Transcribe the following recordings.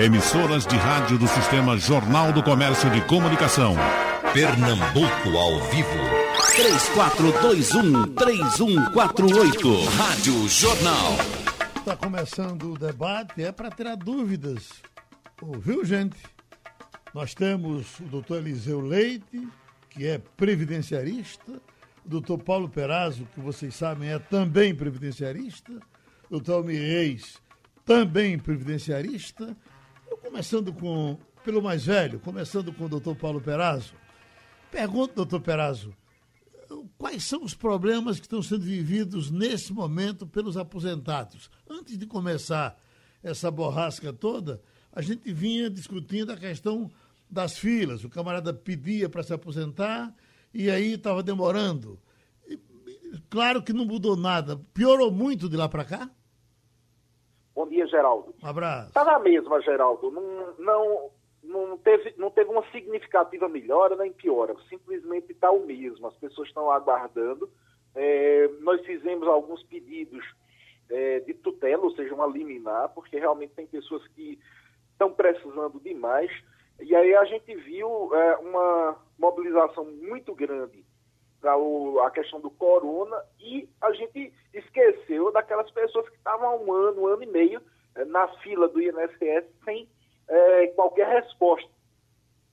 Emissoras de rádio do Sistema Jornal do Comércio de Comunicação. Pernambuco ao vivo. 3421-3148. Rádio Jornal. Está começando o debate, é para tirar dúvidas. Ouviu, gente? Nós temos o doutor Eliseu Leite, que é previdenciarista, o doutor Paulo Perazzo, que vocês sabem é também previdenciarista, o doutor Almir Reis, também previdenciarista. Começando com, pelo mais velho, começando com o doutor Paulo Perazzo. Pergunto, doutor Perazzo, quais são os problemas que estão sendo vividos nesse momento pelos aposentados? Antes de começar essa borrasca toda, a gente vinha discutindo a questão das filas. O camarada pedia para se aposentar e aí estava demorando. E, claro que não mudou nada. Piorou muito de lá para cá? Bom dia, Geraldo. Um abraço. Está na mesma, Geraldo. Não, não, não, teve, não teve uma significativa melhora nem piora. Simplesmente está o mesmo. As pessoas estão aguardando. É, nós fizemos alguns pedidos é, de tutela, ou seja, uma liminar, porque realmente tem pessoas que estão precisando demais. E aí a gente viu é, uma mobilização muito grande para a questão do corona e a gente esqueceu daquelas pessoas que estavam há um ano, um ano e meio é, na fila do INSS sem é, qualquer resposta.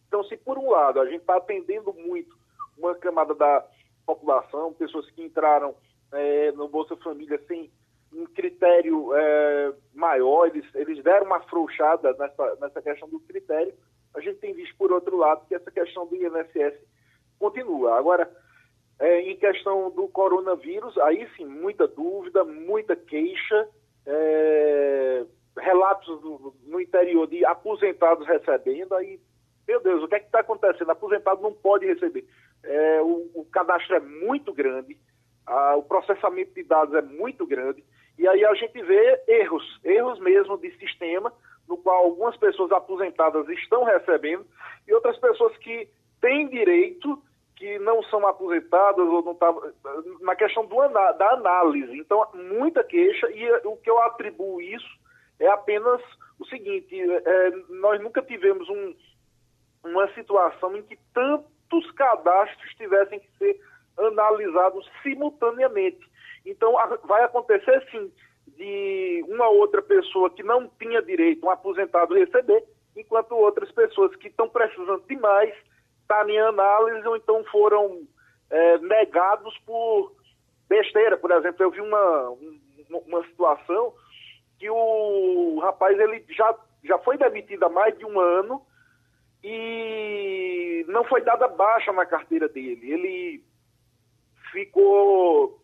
Então, se por um lado a gente está atendendo muito uma camada da população, pessoas que entraram é, no Bolsa Família sem um critério é, maior, eles, eles deram uma afrouxada nessa, nessa questão do critério, a gente tem visto, por outro lado, que essa questão do INSS continua. Agora, é, em questão do coronavírus, aí sim, muita dúvida, muita queixa, é, relatos do, no interior de aposentados recebendo, aí, meu Deus, o que é que está acontecendo? Aposentado não pode receber. É, o, o, cadastro é muito grande, a, o processamento de dados é muito grande, e aí a gente vê erros, erros mesmo de sistema, no qual algumas pessoas aposentadas estão recebendo e outras pessoas que têm direito que não são aposentadas ou não tá, na questão do, da análise. Então, muita queixa e o que eu atribuo isso é apenas o seguinte, é, nós nunca tivemos um, uma situação em que tantos cadastros tivessem que ser analisados simultaneamente. Então, vai acontecer sim de uma outra pessoa que não tinha direito, um aposentado, receber, enquanto outras pessoas que estão precisando de mais estar tá em análise ou então foram é, negados por besteira. Por exemplo, eu vi uma, uma situação que o rapaz ele já, já foi demitido há mais de um ano e não foi dada baixa na carteira dele. Ele ficou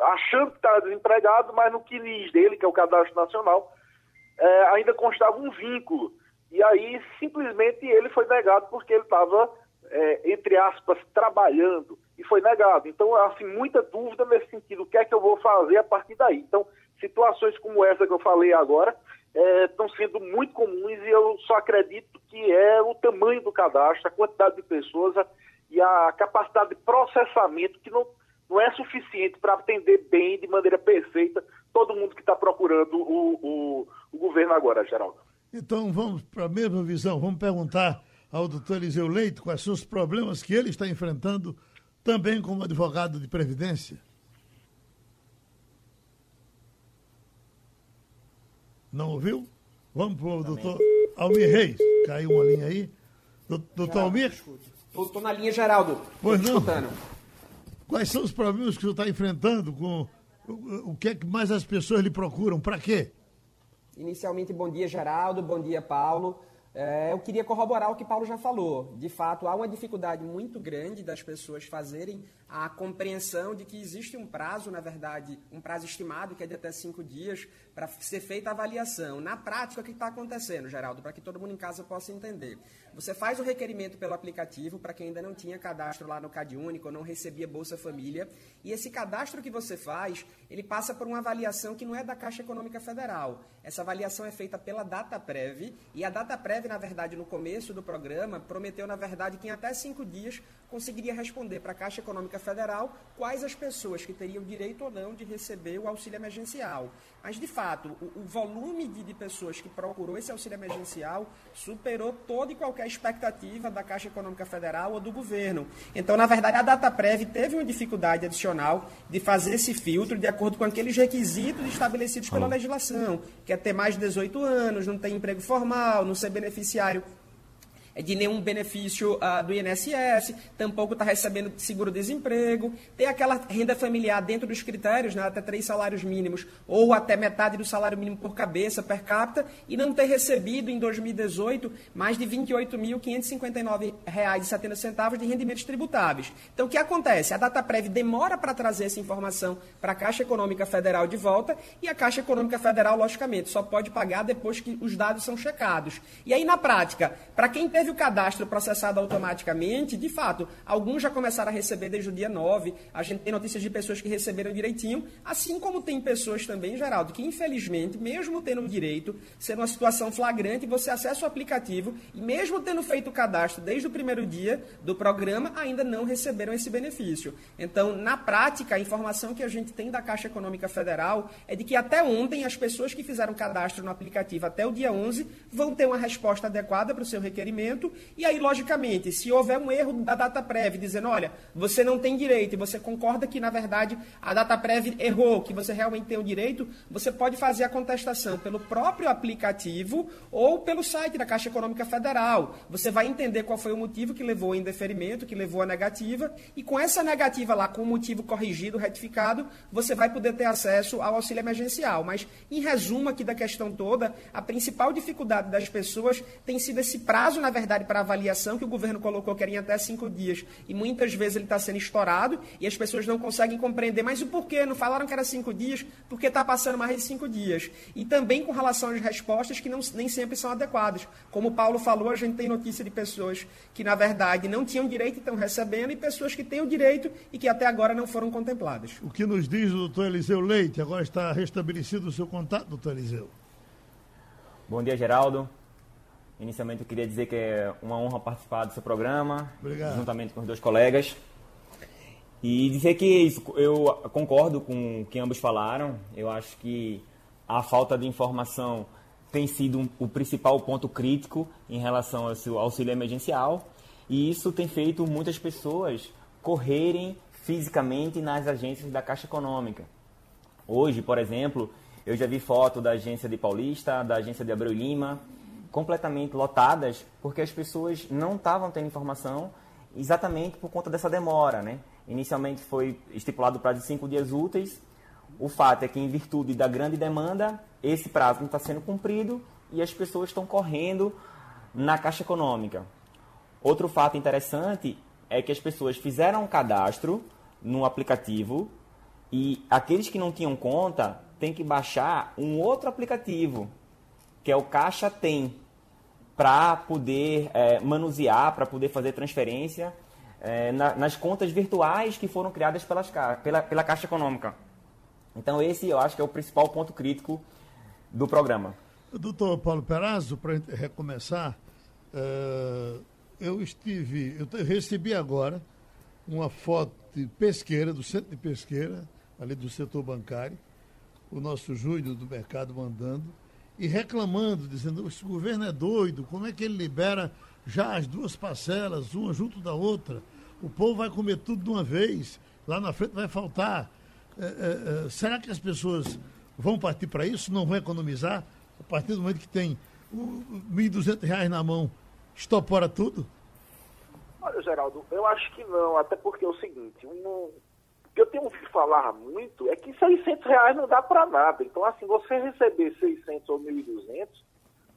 achando que estava desempregado, mas no QNIS dele, que é o Cadastro Nacional, é, ainda constava um vínculo. E aí, simplesmente, ele foi negado porque ele estava, é, entre aspas, trabalhando, e foi negado. Então, assim, muita dúvida nesse sentido, o que é que eu vou fazer a partir daí. Então, situações como essa que eu falei agora estão é, sendo muito comuns e eu só acredito que é o tamanho do cadastro, a quantidade de pessoas e a capacidade de processamento que não não é suficiente para atender bem, de maneira perfeita, todo mundo que está procurando o, o, o, governo agora, Geraldo. Então vamos para a mesma visão, vamos perguntar ao doutor Eliseu Leite quais são os problemas que ele está enfrentando também como advogado de Previdência. Não ouviu? Vamos para o doutor Almir Reis. Caiu uma linha aí. Doutor Almir? Estou na linha, Geraldo. Pois não. Escutando. Quais são os problemas que o senhor está enfrentando com o, o que é que mais as pessoas lhe procuram? Para quê? Inicialmente, bom dia, Geraldo. Bom dia, Paulo. É, eu queria corroborar o que Paulo já falou. De fato, há uma dificuldade muito grande das pessoas fazerem a compreensão de que existe um prazo, na verdade, um prazo estimado, que é de até cinco dias, para ser feita a avaliação. Na prática, o que está acontecendo, Geraldo, para que todo mundo em casa possa entender? Você faz o requerimento pelo aplicativo para quem ainda não tinha cadastro lá no CadÚnico ou não recebia Bolsa Família. E esse cadastro que você faz, ele passa por uma avaliação que não é da Caixa Econômica Federal. Essa avaliação é feita pela DataPrev e a DataPrev, na verdade, no começo do programa, prometeu, na verdade, que em até cinco dias conseguiria responder para a Caixa Econômica Federal quais as pessoas que teriam direito ou não de receber o auxílio emergencial. Mas, de fato, o, o volume de, de, pessoas que procurou esse auxílio emergencial superou toda e qualquer expectativa da Caixa Econômica Federal ou do governo. Então, na verdade, a DataPrev teve uma dificuldade adicional de fazer esse filtro de acordo com aqueles requisitos estabelecidos pela legislação, que é ter mais de 18 anos, não ter emprego formal, não ser beneficiário de nenhum benefício uh, do INSS, tampouco está recebendo seguro-desemprego, tem aquela renda familiar dentro dos critérios, né, até três salários mínimos, ou até metade do salário mínimo por cabeça, per capita, e não ter recebido em 2018 mais de R$ 28.559,70 de rendimentos tributáveis. Então, o que acontece? A DataPrev demora para trazer essa informação para a Caixa Econômica Federal de volta, e a Caixa Econômica Federal, logicamente, só pode pagar depois que os dados são checados. E aí, na prática, para quem tem teve o cadastro processado automaticamente, de fato, alguns já começaram a receber desde o dia 9. A gente tem notícias de pessoas que receberam direitinho, assim como tem pessoas também, Geraldo, que infelizmente, mesmo tendo direito, sendo uma situação flagrante, você acessa o aplicativo e mesmo tendo feito o cadastro desde o primeiro dia do programa, ainda não receberam esse benefício. Então, na prática, a informação que a gente tem da Caixa Econômica Federal é de que até ontem as pessoas que fizeram cadastro no aplicativo até o dia 11 vão ter uma resposta adequada para o seu requerimento e aí, logicamente, se houver um erro da data prévia, dizendo, olha, você não tem direito, e você concorda que, na verdade, a data prévia errou, que você realmente tem o direito, você pode fazer a contestação pelo próprio aplicativo ou pelo site da Caixa Econômica Federal. Você vai entender qual foi o motivo que levou ao indeferimento, que levou à negativa, e com essa negativa lá, com o motivo corrigido, retificado, você vai poder ter acesso ao auxílio emergencial. Mas, em resumo aqui da questão toda, a principal dificuldade das pessoas tem sido esse prazo, na verdade, verdade, para avaliação, que o governo colocou que era em até cinco dias, e muitas vezes ele está sendo estourado e as pessoas não conseguem compreender. Mas o porquê? Não falaram que era cinco dias, porque está passando mais de cinco dias. E também com relação às respostas que não, nem sempre são adequadas. Como o Paulo falou, a gente tem notícia de pessoas que, na verdade, não tinham direito e estão recebendo, e pessoas que têm o direito e que até agora não foram contempladas. O que nos diz o doutor Eliseu Leite? Agora está restabelecido o seu contato, doutor Eliseu. Bom dia, Geraldo. Inicialmente eu queria dizer que é uma honra participar do seu programa, Obrigado. juntamente com os dois colegas. E dizer que isso, eu concordo com o que ambos falaram. Eu acho que a falta de informação tem sido o principal ponto crítico em relação ao auxílio emergencial. E isso tem feito muitas pessoas correrem fisicamente nas agências da Caixa Econômica. Hoje, por exemplo, eu já vi foto da agência de Paulista, da agência de Abreu Lima, completamente lotadas porque as pessoas não estavam tendo informação exatamente por conta dessa demora, né? Inicialmente foi estipulado o prazo de cinco dias úteis. O fato é que, em virtude da grande demanda, esse prazo não está sendo cumprido e as pessoas estão correndo na Caixa Econômica. Outro fato interessante é que as pessoas fizeram um cadastro no aplicativo e aqueles que não tinham conta têm que baixar um outro aplicativo, que é o Caixa Tem para poder é, manusear, para poder fazer transferência é, na, nas contas virtuais que foram criadas pelas, pela, pela Caixa Econômica. Então esse eu acho que é o principal ponto crítico do programa. Doutor Paulo Perazzo, para recomeçar, uh, eu estive, eu recebi agora uma foto de pesqueira, do centro de pesqueira, ali do setor bancário, o nosso Júlio do mercado mandando, e reclamando, dizendo: esse governo é doido, como é que ele libera já as duas parcelas, uma junto da outra? O povo vai comer tudo de uma vez, lá na frente vai faltar. É, é, é, será que as pessoas vão partir para isso? Não vão economizar? A partir do momento que tem R$ 1.200 na mão, estopora tudo? Olha, Geraldo, eu acho que não, até porque é o seguinte, um, que eu tenho ouvido falar muito é que 600 reais não dá para nada. Então, assim, você receber 600 ou 1.200,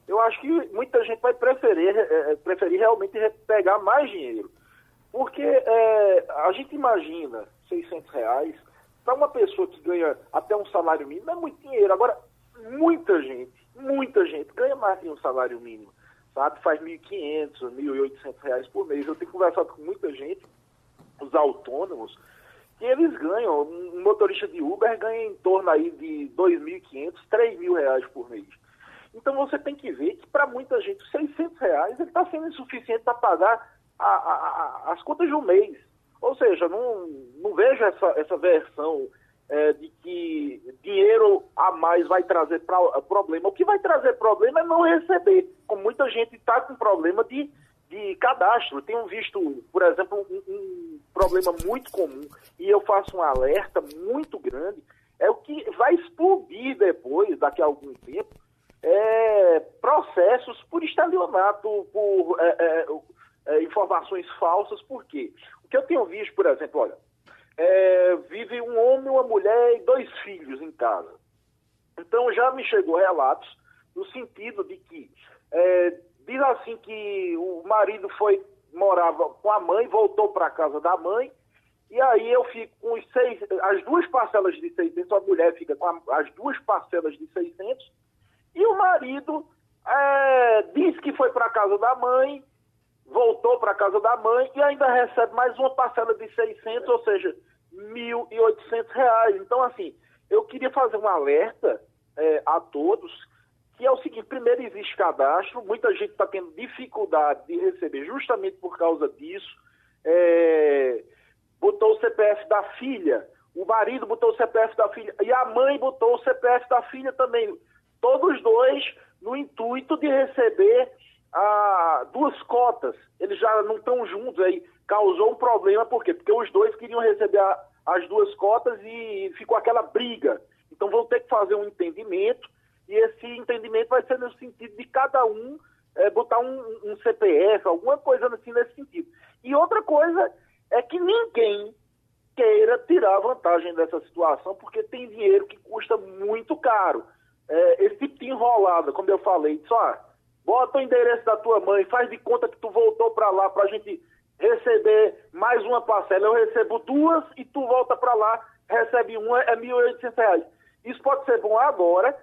eu acho que muita gente vai preferir, é, preferir realmente pegar mais dinheiro. Porque é, a gente imagina 600 reais, para uma pessoa que ganha até um salário mínimo, é muito dinheiro. Agora, muita gente, muita gente ganha mais de um salário mínimo, sabe? Faz 1.500, 1.800 reais por mês. Eu tenho conversado com muita gente, os autônomos, que eles ganham, um motorista de Uber ganha em torno aí de 2.500, 3 mil reais por mês. Então você tem que ver que para muita gente 600 reais está sendo insuficiente para pagar a, a, a, as contas de um mês. Ou seja, não, não vejo essa, essa versão é, de que dinheiro a mais vai trazer pra, problema. O que vai trazer problema é não receber. Como muita gente está com problema de, de cadastro. Eu tenho visto, por exemplo, um, um problema muito comum, e eu faço um alerta muito grande, é o que vai explodir depois, daqui a algum tempo, é, processos por estelionato, por é, é, é informações falsas. Por quê? O que eu tenho visto, por exemplo, olha, é, vive um homem, uma mulher e dois filhos em casa. Então já me chegou relatos no sentido de que é, diz assim que o marido foi morava com a mãe, voltou para a casa da mãe, e aí eu fico com os seis, as duas parcelas de 600, a mulher fica com a, as duas parcelas de 600, e o marido é, diz que foi para a casa da mãe, voltou para a casa da mãe e ainda recebe mais uma parcela de 600, ou seja, R$ 1.800. Então, assim, eu queria fazer um alerta é, a todos, que é o seguinte, primeiro existe cadastro, muita gente está tendo dificuldade de receber justamente por causa disso, é, botou o CPF da filha, o marido botou o CPF da filha, e a mãe botou o CPF da filha também, todos dois no intuito de receber ah, duas cotas, eles já não estão juntos aí, causou um problema, por quê? Porque os dois queriam receber a, as duas cotas e ficou aquela briga. Então vão ter que fazer um entendimento, e esse entendimento vai ser no sentido de cada um é, botar um, um, CPF, alguma coisa assim nesse sentido. E outra coisa é que ninguém queira tirar vantagem dessa situação, porque tem dinheiro que custa muito caro. É, esse tipo de enrolada, como eu falei, só ah, bota o endereço da tua mãe, faz de conta que tu voltou para lá para a gente receber mais uma parcela. Eu recebo duas e tu volta para lá, recebe uma, é R$ 1.800. Isso pode ser bom agora,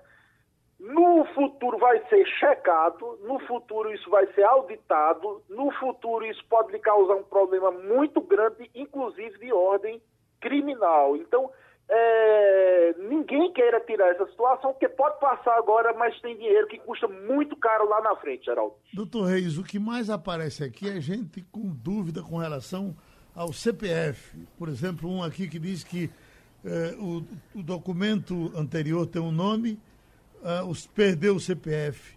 no futuro vai ser checado, no futuro isso vai ser auditado, no futuro isso pode lhe causar um problema muito grande, inclusive de ordem criminal. Então, é, ninguém queira tirar essa situação, porque pode passar agora, mas tem dinheiro que custa muito caro lá na frente, Geraldo. Doutor Reis, o que mais aparece aqui é gente com dúvida com relação ao CPF. Por exemplo, um aqui que diz que é, o, o, documento anterior tem um nome, uh, os, perdeu o CPF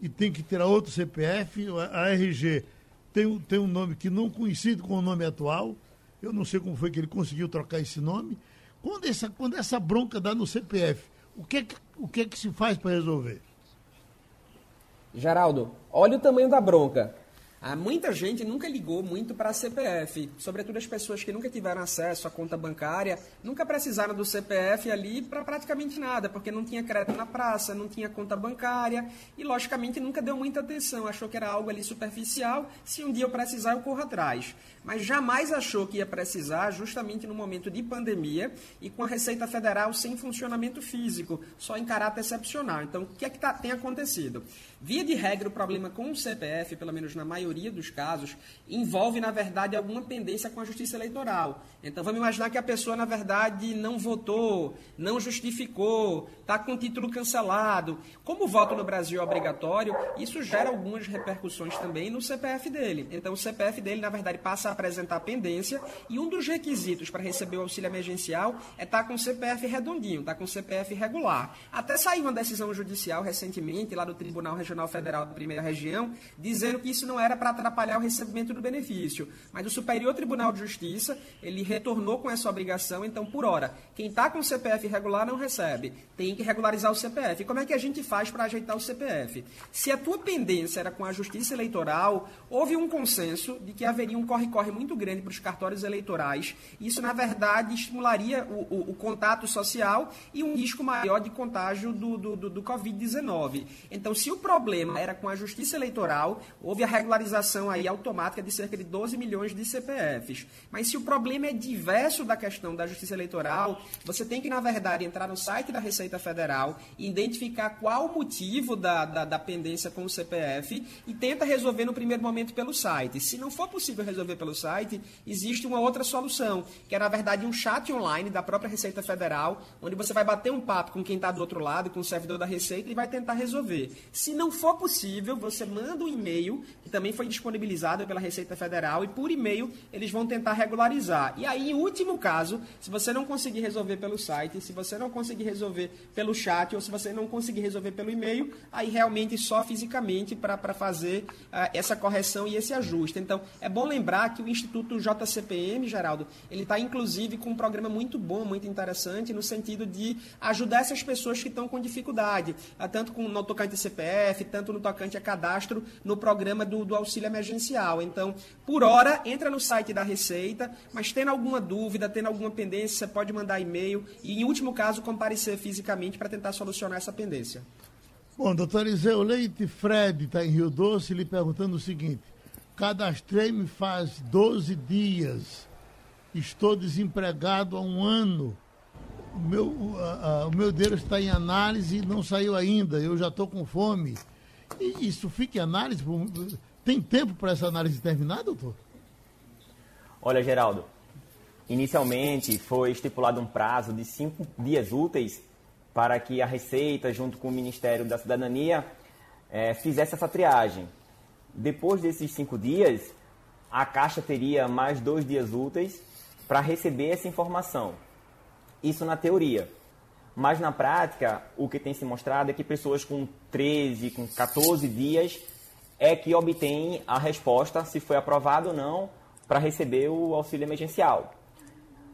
e tem que tirar outro CPF, a, RG tem, tem um nome que não coincide com o nome atual. Eu não sei como foi que ele conseguiu trocar esse nome quando essa, quando essa bronca dá no CPF, o que, é que, o que é que se faz para resolver? Geraldo, olha o tamanho da bronca. Ah, muita gente nunca ligou muito para a CPF, sobretudo as pessoas que nunca tiveram acesso à conta bancária, nunca precisaram do CPF ali para praticamente nada, porque não tinha crédito na praça, não tinha conta bancária e, logicamente, nunca deu muita atenção, achou que era algo ali superficial, se um dia eu precisar eu corro atrás. Mas jamais achou que ia precisar justamente no momento de pandemia e com a Receita Federal sem funcionamento físico, só em caráter excepcional. Então, o que é que tá, tem acontecido? Via de regra, o problema com o CPF, pelo menos na maioria dos casos, envolve, na verdade, alguma pendência com a justiça eleitoral. Então, vamos imaginar que a pessoa, na verdade, não votou, não justificou, está com o título cancelado. Como o voto no Brasil é obrigatório, isso gera algumas repercussões também no CPF dele. Então, o CPF dele, na verdade, passa a apresentar pendência e um dos requisitos para receber o auxílio emergencial é estar tá com o CPF redondinho, estar tá com o CPF regular. Até saiu uma decisão judicial recentemente, lá do Tribunal Regional Federal da Primeira Região, dizendo que isso não era para atrapalhar o recebimento do benefício. Mas o Superior Tribunal de Justiça, ele retornou com essa obrigação, então, por hora, quem está com CPF irregular não recebe. Tem que regularizar o CPF. Como é que a gente faz para ajeitar o CPF? Se a tua pendência era com a Justiça Eleitoral, houve um consenso de que haveria um corre-corre muito grande para os cartórios eleitorais. Isso, na verdade, estimularia o, o, o contato social e um risco maior de contágio do, do, do, do Covid-19. Então, se o problema era com a justiça eleitoral, houve a regularização aí automática de cerca de 12 milhões de CPFs. Mas se o problema é diverso da questão da Justiça Eleitoral, você tem que, na verdade, entrar no site da Receita Federal identificar qual o motivo da, da, da pendência com o CPF e tenta resolver no primeiro momento pelo site. Se não for possível resolver pelo site, existe uma outra solução, que é, na verdade, um chat online da própria Receita Federal, onde você vai bater um papo com quem está do outro lado, com o servidor da Receita, e vai tentar resolver. Se não for possível, você manda um e-mail, que também foi disponibilizado pela Receita Federal, e por e-mail eles vão tentar regularizar. E aí, em último caso, se você não conseguir resolver pelo site, se você não conseguir resolver pelo chat, ou se você não conseguir resolver pelo e-mail, aí realmente só fisicamente para fazer uh, essa correção e esse ajuste. Então, é bom lembrar que o Instituto JCPM, Geraldo, ele está inclusive com um programa muito bom, muito interessante, no sentido de ajudar essas pessoas que estão com dificuldade, uh, tanto com, no tocante CPF, tanto no tocante a cadastro, no programa do, do auxílio emergencial. Então, por hora, entra no site da Receita, mas tendo alguma dúvida, tendo alguma pendência, você pode mandar e-mail e, em último caso, comparecer fisicamente para tentar solucionar essa pendência. Bom, doutor Iseu Leite Fred está em Rio Doce lhe perguntando o seguinte: cadastrei-me faz 12 dias, estou desempregado há um ano. O meu, a, a, o meu dinheiro está em análise e não saiu ainda, eu já estou com fome. E isso fica em análise? Tem tempo para essa análise terminar, doutor? Olha, Geraldo, inicialmente foi estipulado um prazo de cinco dias úteis para que a Receita, junto com o Ministério da Cidadania, é, fizesse essa triagem. Depois desses cinco dias, a Caixa teria mais dois dias úteis para receber essa informação. Isso na teoria. Mas na prática, o que tem se mostrado é que pessoas com 13, com 14 dias é que obtêm a resposta se foi aprovado ou não para receber o auxílio emergencial.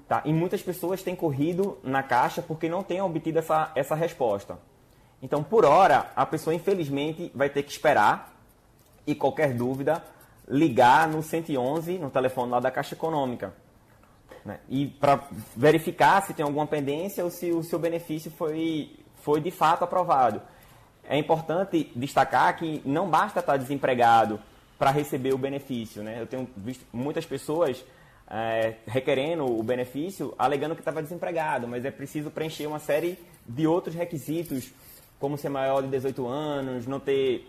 Tá? E muitas pessoas têm corrido na caixa porque não têm obtido essa, essa resposta. Então, por hora, a pessoa infelizmente vai ter que esperar e qualquer dúvida ligar no 111, no telefone lá da Caixa Econômica. Né? E para verificar se tem alguma pendência ou se o seu benefício foi, foi de fato aprovado. É importante destacar que não basta estar desempregado para receber o benefício. Né? Eu tenho visto muitas pessoas é, requerendo o benefício, alegando que estava desempregado, mas é preciso preencher uma série de outros requisitos, como ser maior de 18 anos, não ter,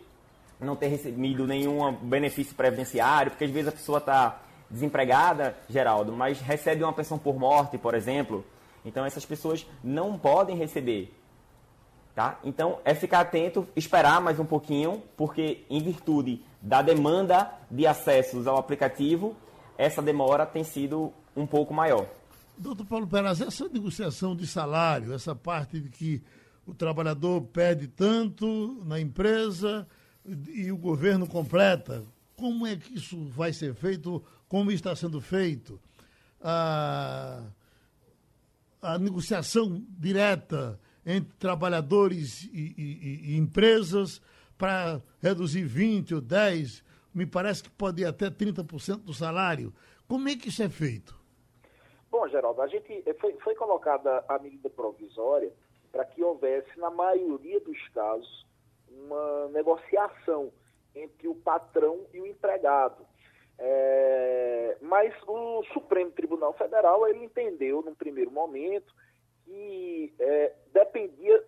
não ter recebido nenhum benefício previdenciário, porque às vezes a pessoa está desempregada, Geraldo, mas recebe uma pensão por morte, por exemplo. Então essas pessoas não podem receber. Tá? Então é ficar atento, esperar mais um pouquinho, porque em virtude da demanda de acessos ao aplicativo, essa demora tem sido um pouco maior. Doutor Paulo Peraz, essa negociação de salário, essa parte de que o trabalhador pede tanto na empresa e o governo completa, como é que isso vai ser feito? Como está sendo feito? A, a negociação direta entre trabalhadores e, e, e empresas para reduzir 20 ou 10 me parece que pode ir até 30% do salário. Como é que isso é feito? Bom, Geraldo, a gente eh, foi, foi colocada a medida provisória para que houvesse, na maioria dos casos, uma negociação entre o patrão e o empregado. É, mas o Supremo Tribunal Federal ele entendeu, num primeiro momento, que é, dependia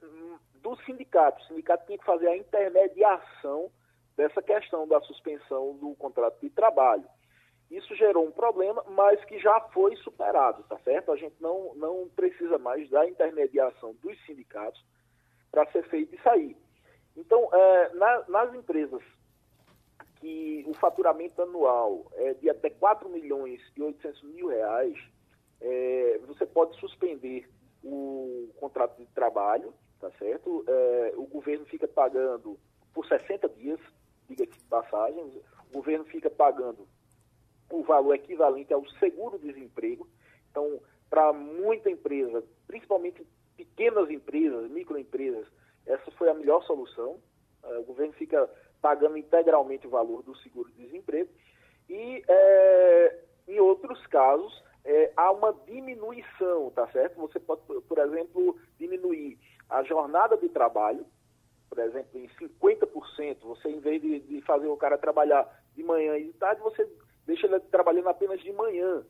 do sindicato. O sindicato tinha que fazer a intermediação dessa questão da suspensão do contrato de trabalho. Isso gerou um problema, mas que já foi superado, tá certo? A gente não, não precisa mais da intermediação dos sindicatos para ser feito isso aí. Então, é, na, nas empresas que o faturamento anual é de até 4 milhões e 800 mil reais, é, você pode suspender o contrato de trabalho, tá certo? É, o governo fica pagando por 60 dias diga-se de passagem, o governo fica pagando o valor equivalente ao seguro-desemprego. Então, para muita empresa, principalmente pequenas empresas, microempresas, essa foi a melhor solução. É, o governo fica pagando integralmente o valor do seguro-desemprego. E, é, em outros casos, é, há uma diminuição, tá certo? Você pode, por exemplo, diminuir a jornada de trabalho, por exemplo, em 50%, você em vez de, de fazer o cara trabalhar de manhã e de tarde, você deixa ele trabalhando apenas de manhã.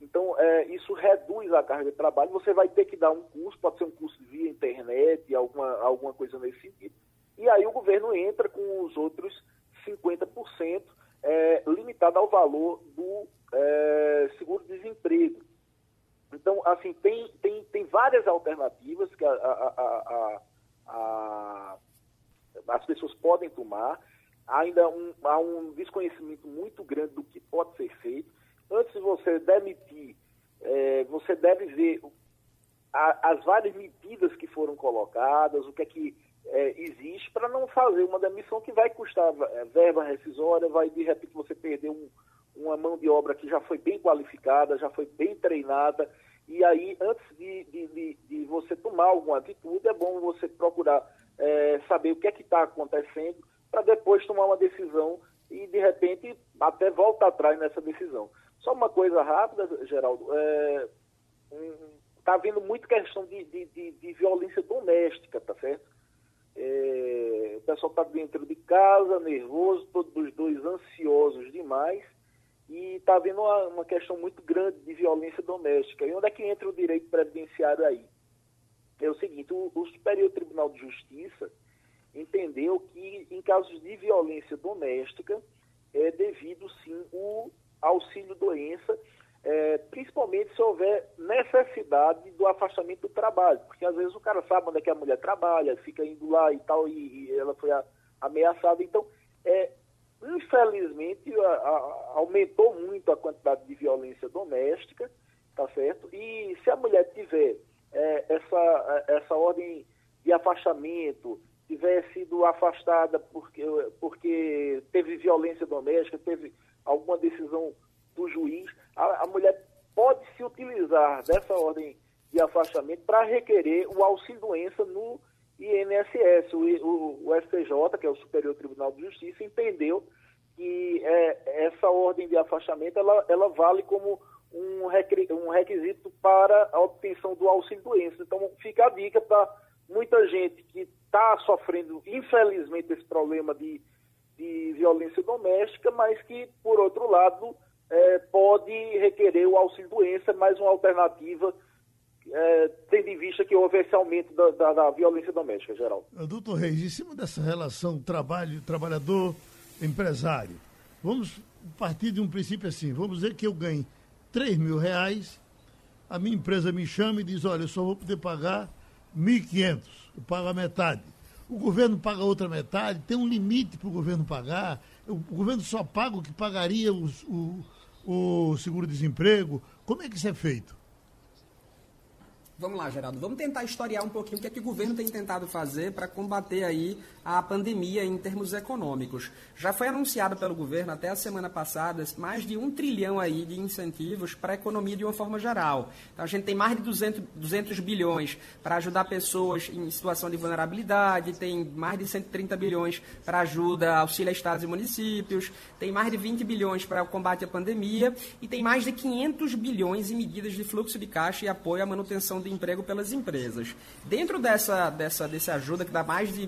Então, é, isso reduz a carga de trabalho. Você vai ter que dar um curso, pode ser um curso via internet, alguma, alguma coisa nesse sentido. E aí o governo entra com os outros 50%, é, limitado ao valor do é, seguro-desemprego. Então, assim, tem, tem, tem várias alternativas que a, a, a, as pessoas podem tomar. Ainda um, há um desconhecimento muito grande do que pode ser feito. Antes de você demitir, é, você deve ver as várias medidas que foram colocadas, o que é que é, existe para não fazer uma demissão que vai custar é, verba rescisória, vai de repente você perder um, uma mão de obra que já foi bem qualificada, já foi bem treinada, e aí antes de, de, de, de você tomar alguma atitude, é bom você procurar é, saber o que é que está acontecendo para depois tomar uma decisão e de repente até voltar atrás nessa decisão. Só uma coisa rápida, Geraldo, é, está havendo muita questão de, de, de, de violência doméstica, tá certo? É, o pessoal está dentro de casa, nervoso, todos os dois ansiosos demais, e está havendo uma, uma, questão muito grande de violência doméstica. E onde é que entra o direito previdenciário aí? É o seguinte, o, o Superior Tribunal de Justiça entendeu que em casos de violência doméstica é devido sim o auxílio doença é, principalmente se houver necessidade do afastamento do trabalho, porque às vezes o cara sabe onde é que a mulher trabalha, fica indo lá e tal, e, e ela foi a, ameaçada. Então, é, infelizmente, a, a, aumentou muito a quantidade de violência doméstica, tá certo? E se a mulher tiver é, essa, essa ordem de afastamento, tiver sido afastada porque, porque teve violência doméstica, teve alguma decisão do juiz, a, a mulher pode se utilizar dessa ordem de afastamento para requerer o auxílio-doença no INSS. O, o, o, STJ, que é o Superior Tribunal de Justiça, entendeu que é, essa ordem de afastamento ela, ela vale como um, um requisito para a obtenção do auxílio-doença. Então, fica a dica para muita gente que está sofrendo, infelizmente, esse problema de, de violência doméstica, mas que, por outro lado, é, pode requerer o auxílio-doença, mais uma alternativa, é, tendo em vista que houve esse aumento da, da, da violência doméstica, geral. Doutor Reis, em cima dessa relação trabalho, trabalhador, empresário, vamos partir de um princípio assim, vamos dizer que eu ganhe 3 mil reais, a minha empresa me chama e diz, olha, eu só vou poder pagar 1.500, eu pago a metade. O governo paga outra metade, tem um limite para o governo pagar, o governo só paga o que pagaria os, o, o seguro-desemprego? Como é que isso é feito? Vamos lá, Geraldo. Vamos tentar historiar um pouquinho o que, é que o governo tem tentado fazer para combater aí a pandemia em termos econômicos. Já foi anunciado pelo governo até a semana passada mais de um trilhão aí de incentivos para a economia de uma forma geral. Então a gente tem mais de 200, 200 bilhões para ajudar pessoas em situação de vulnerabilidade, tem mais de 130 bilhões para ajuda, auxílio a estados e municípios, tem mais de 20 bilhões para o combate à pandemia e tem mais de 500 bilhões em medidas de fluxo de caixa e apoio à manutenção de emprego pelas empresas. Dentro dessa, dessa, dessa ajuda, que dá mais de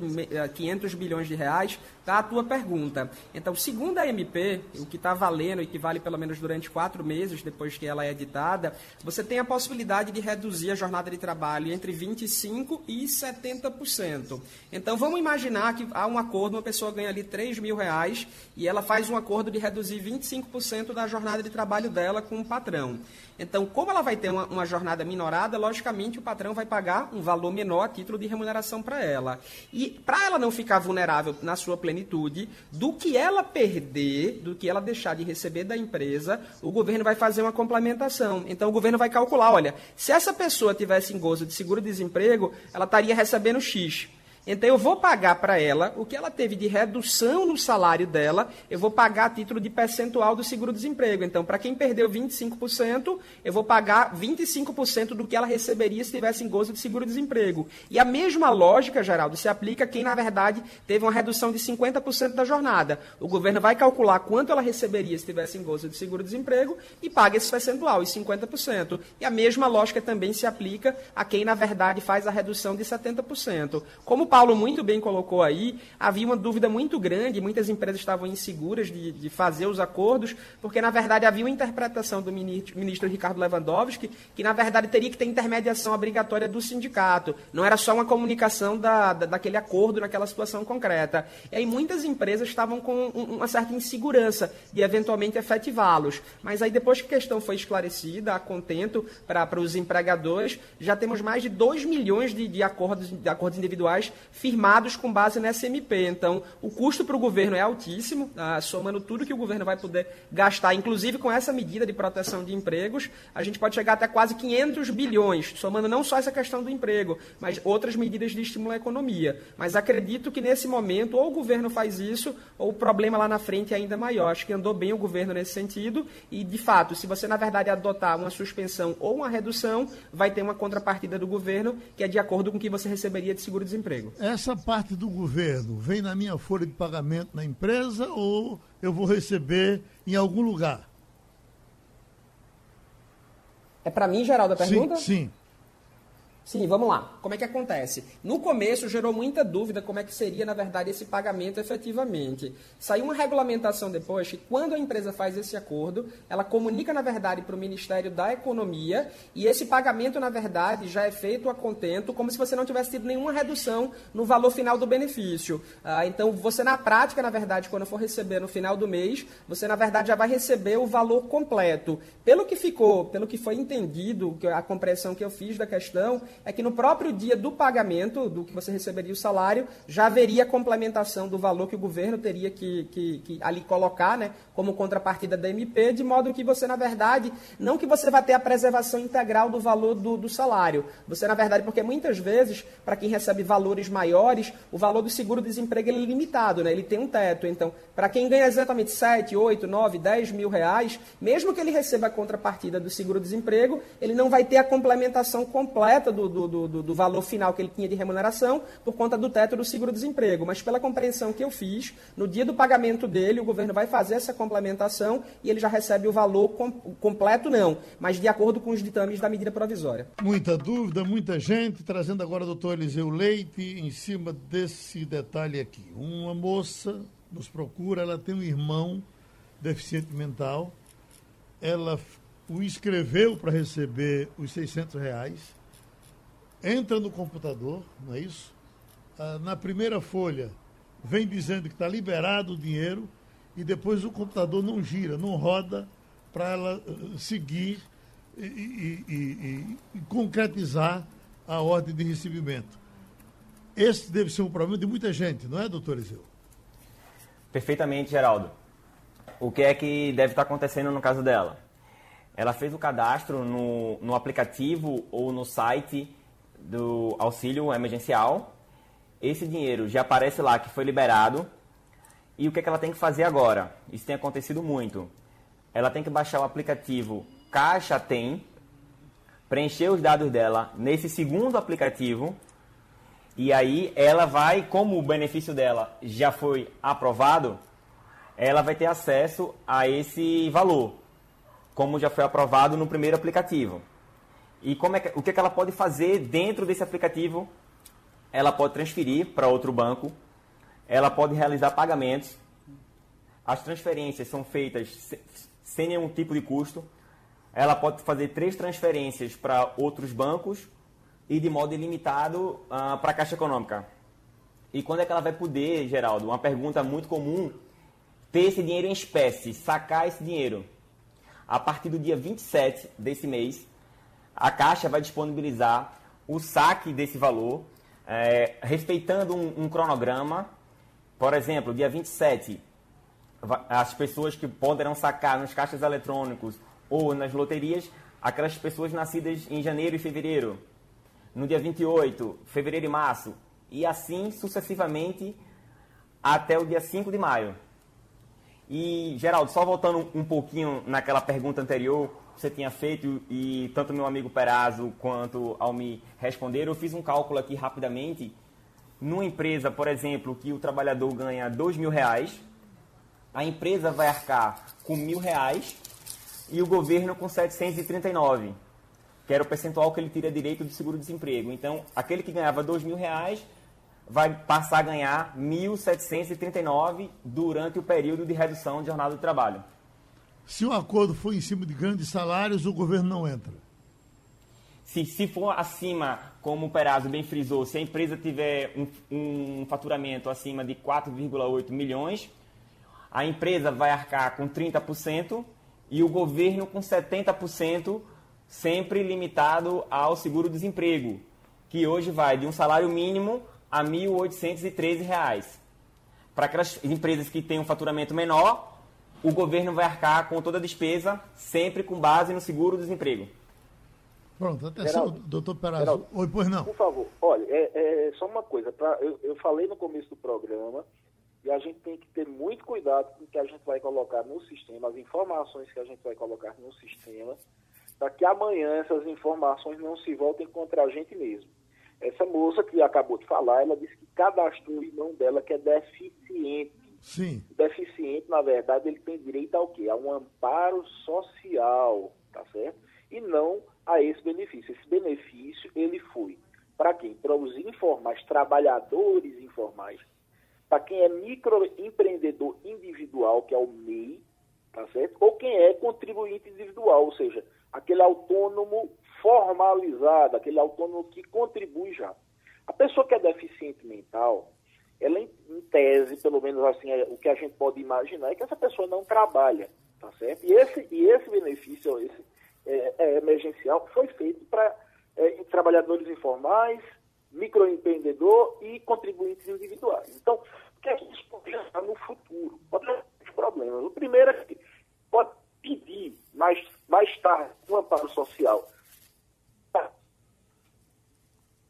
500 eh, bilhões de reais, está a tua pergunta. Então, segundo a MP, o que está valendo e que vale pelo menos durante quatro meses depois que ela é editada, você tem a possibilidade de reduzir a jornada de trabalho entre 25% e 70%. Então, vamos imaginar que há um acordo, uma pessoa ganha ali 3 mil reais e ela faz um acordo de reduzir 25% da jornada de trabalho dela com o patrão. Então, como ela vai ter uma, uma jornada minorada, logicamente o patrão vai pagar um valor menor a título de remuneração para ela. E para ela não ficar vulnerável na sua plenitude, do que ela perder, do que ela deixar de receber da empresa, o governo vai fazer uma complementação. Então, o governo vai calcular: olha, se essa pessoa tivesse em gozo de seguro-desemprego, ela estaria recebendo X. Então eu vou pagar para ela o que ela teve de redução no salário dela, eu vou pagar a título de percentual do seguro-desemprego. Então, para quem perdeu 25%, eu vou pagar 25% do que ela receberia se tivesse em gozo de seguro-desemprego. E a mesma lógica, Geraldo, se aplica a quem, na verdade, teve uma redução de 50% da jornada. O governo vai calcular quanto ela receberia se tivesse em gozo de seguro-desemprego e paga esse percentual, os 50%. E a mesma lógica também se aplica a quem, na verdade, faz a redução de 70%. Como Paulo muito bem colocou aí, havia uma dúvida muito grande, muitas empresas estavam inseguras de, de fazer os acordos, porque na verdade havia uma interpretação do ministro, ministro Ricardo Lewandowski, que na verdade teria que ter intermediação obrigatória do sindicato, não era só uma comunicação da, da daquele acordo naquela situação concreta. E aí muitas empresas estavam com uma certa insegurança de eventualmente efetivá-los. Mas aí depois que a questão foi esclarecida, a contento para os empregadores, já temos mais de 2 milhões de, de, acordos, de acordos individuais firmados com base nessa MP. Então, o custo para o governo é altíssimo, ah, somando tudo que o governo vai poder gastar, inclusive com essa medida de proteção de empregos, a gente pode chegar até quase 500 bilhões, somando não só essa questão do emprego, mas outras medidas de estímulo à economia. Mas acredito que nesse momento, ou o governo faz isso, ou o problema lá na frente é ainda maior. Acho que andou bem o governo nesse sentido, e de fato, se você na verdade adotar uma suspensão ou uma redução, vai ter uma contrapartida do governo que é de acordo com o que você receberia de seguro-desemprego. Essa parte do governo vem na minha folha de pagamento na empresa ou eu vou receber em algum lugar? É para mim, Geraldo, a pergunta? Sim, sim. Sim, vamos lá. Como é que acontece? No começo gerou muita dúvida como é que seria, na verdade, esse pagamento efetivamente. Saiu uma regulamentação depois que quando a empresa faz esse acordo, ela comunica, na verdade, para o Ministério da Economia e esse pagamento, na verdade, já é feito a contento, como se você não tivesse tido nenhuma redução no valor final do benefício. Ah, então, você, na prática, na verdade, quando for receber no final do mês, você, na verdade, já vai receber o valor completo. Pelo que ficou, pelo que foi entendido, a compreensão que eu fiz da questão, é que no próprio dia do pagamento, do que você receberia o salário, já haveria complementação do valor que o governo teria que, que, que, ali colocar, né, como contrapartida da MP, de modo que você, na verdade, não que você vai ter a preservação integral do valor do, do salário. Você, na verdade, porque muitas vezes, para quem recebe valores maiores, o valor do seguro-desemprego é limitado, né, ele tem um teto. Então, para quem ganha exatamente 7, 8, 9, 10 mil reais, mesmo que ele receba a contrapartida do seguro-desemprego, ele não vai ter a complementação completa do do, do, do, valor final que ele tinha de remuneração por conta do teto do seguro-desemprego. Mas pela compreensão que eu fiz, no dia do pagamento dele, o governo vai fazer essa complementação e ele já recebe o valor com, completo, não, mas de acordo com os ditames da medida provisória. Muita dúvida, muita gente, trazendo agora o doutor Eliseu Leite em cima desse detalhe aqui. Uma moça nos procura, ela tem um irmão deficiente mental, ela o inscreveu para receber os 600 reais entra no computador, não é isso? Ah, na primeira folha vem dizendo que está liberado o dinheiro e depois o computador não gira, não roda para ela uh, seguir e, e, e, e, concretizar a ordem de recebimento. Esse deve ser um problema de muita gente, não é, doutor Eliseu? Perfeitamente, Geraldo. O que é que deve estar acontecendo no caso dela? Ela fez o cadastro no, no aplicativo ou no site do auxílio emergencial. Esse dinheiro já aparece lá que foi liberado. E o que, é que ela tem que fazer agora? Isso tem acontecido muito. Ela tem que baixar o aplicativo Caixa Tem, preencher os dados dela nesse segundo aplicativo. E aí ela vai, como o benefício dela já foi aprovado, ela vai ter acesso a esse valor, como já foi aprovado no primeiro aplicativo. E como é que, o que, é que ela pode fazer dentro desse aplicativo? Ela pode transferir para outro banco, ela pode realizar pagamentos. As transferências são feitas sem nenhum tipo de custo. Ela pode fazer três transferências para outros bancos e de modo ilimitado uh, para a Caixa Econômica. E quando é que ela vai poder, Geraldo? Uma pergunta muito comum: ter esse dinheiro em espécie, sacar esse dinheiro. A partir do dia 27 desse mês, a Caixa vai disponibilizar o saque desse valor, é, respeitando um, um, cronograma. Por exemplo, dia 27, as pessoas que poderão sacar nos caixas eletrônicos ou nas loterias, aquelas pessoas nascidas em janeiro e fevereiro. No dia 28, fevereiro e março. E assim sucessivamente até o dia 5 de maio. E, Geraldo, só voltando um pouquinho naquela pergunta anterior, você tinha feito e tanto meu amigo Perazzo quanto ao me responder, eu fiz um cálculo aqui rapidamente. Numa empresa, por exemplo, que o trabalhador ganha dois mil reais, a empresa vai arcar com mil reais e o governo com 739, que era o percentual que ele tira direito do seguro-desemprego. Então, aquele que ganhava dois mil reais vai passar a ganhar 1.739 durante o período de redução de jornada de trabalho. Se o acordo for em cima de grandes salários, o governo não entra. Se, se for acima, como o Perazzo bem frisou, se a empresa tiver um, um faturamento acima de 4,8 milhões, a empresa vai arcar com 30% e o governo com 70%, sempre limitado ao seguro-desemprego, que hoje vai de um salário mínimo a R$ 1.813. Para aquelas empresas que têm um faturamento menor, o governo vai arcar com toda a despesa, sempre com base no seguro-desemprego. Pronto, atenção, Geraldo, doutor Perazzo. Oi, pois não. Por favor, olha, é, é só uma coisa. Pra, eu, eu falei no começo do programa e a gente tem que ter muito cuidado com o que a gente vai colocar no sistema, as informações que a gente vai colocar no sistema, para que amanhã essas informações não se voltem contra a gente mesmo. Essa moça que acabou de falar, ela disse que cadastrou o irmão dela que é deficiente. Sim. deficiente, na verdade, ele tem direito ao quê? A um amparo social, tá certo? E não a esse benefício. Esse benefício, ele foi para quem? Para os informais, trabalhadores informais, para quem é microempreendedor individual, que é o MEI, tá certo? Ou quem é contribuinte individual, ou seja, aquele autônomo formalizado, aquele autônomo que contribui já. A pessoa que é deficiente mental, ela em, tese, pelo menos assim, é, o que a gente pode imaginar é que essa pessoa não trabalha, tá certo? E esse, e esse benefício, esse é, é emergencial, foi feito para é, trabalhadores informais, microempreendedor e contribuintes individuais. Então, o que é que isso pode gerar no futuro? Pode gerar problemas. O primeiro é que pode pedir mais, mais tarde um amparo social.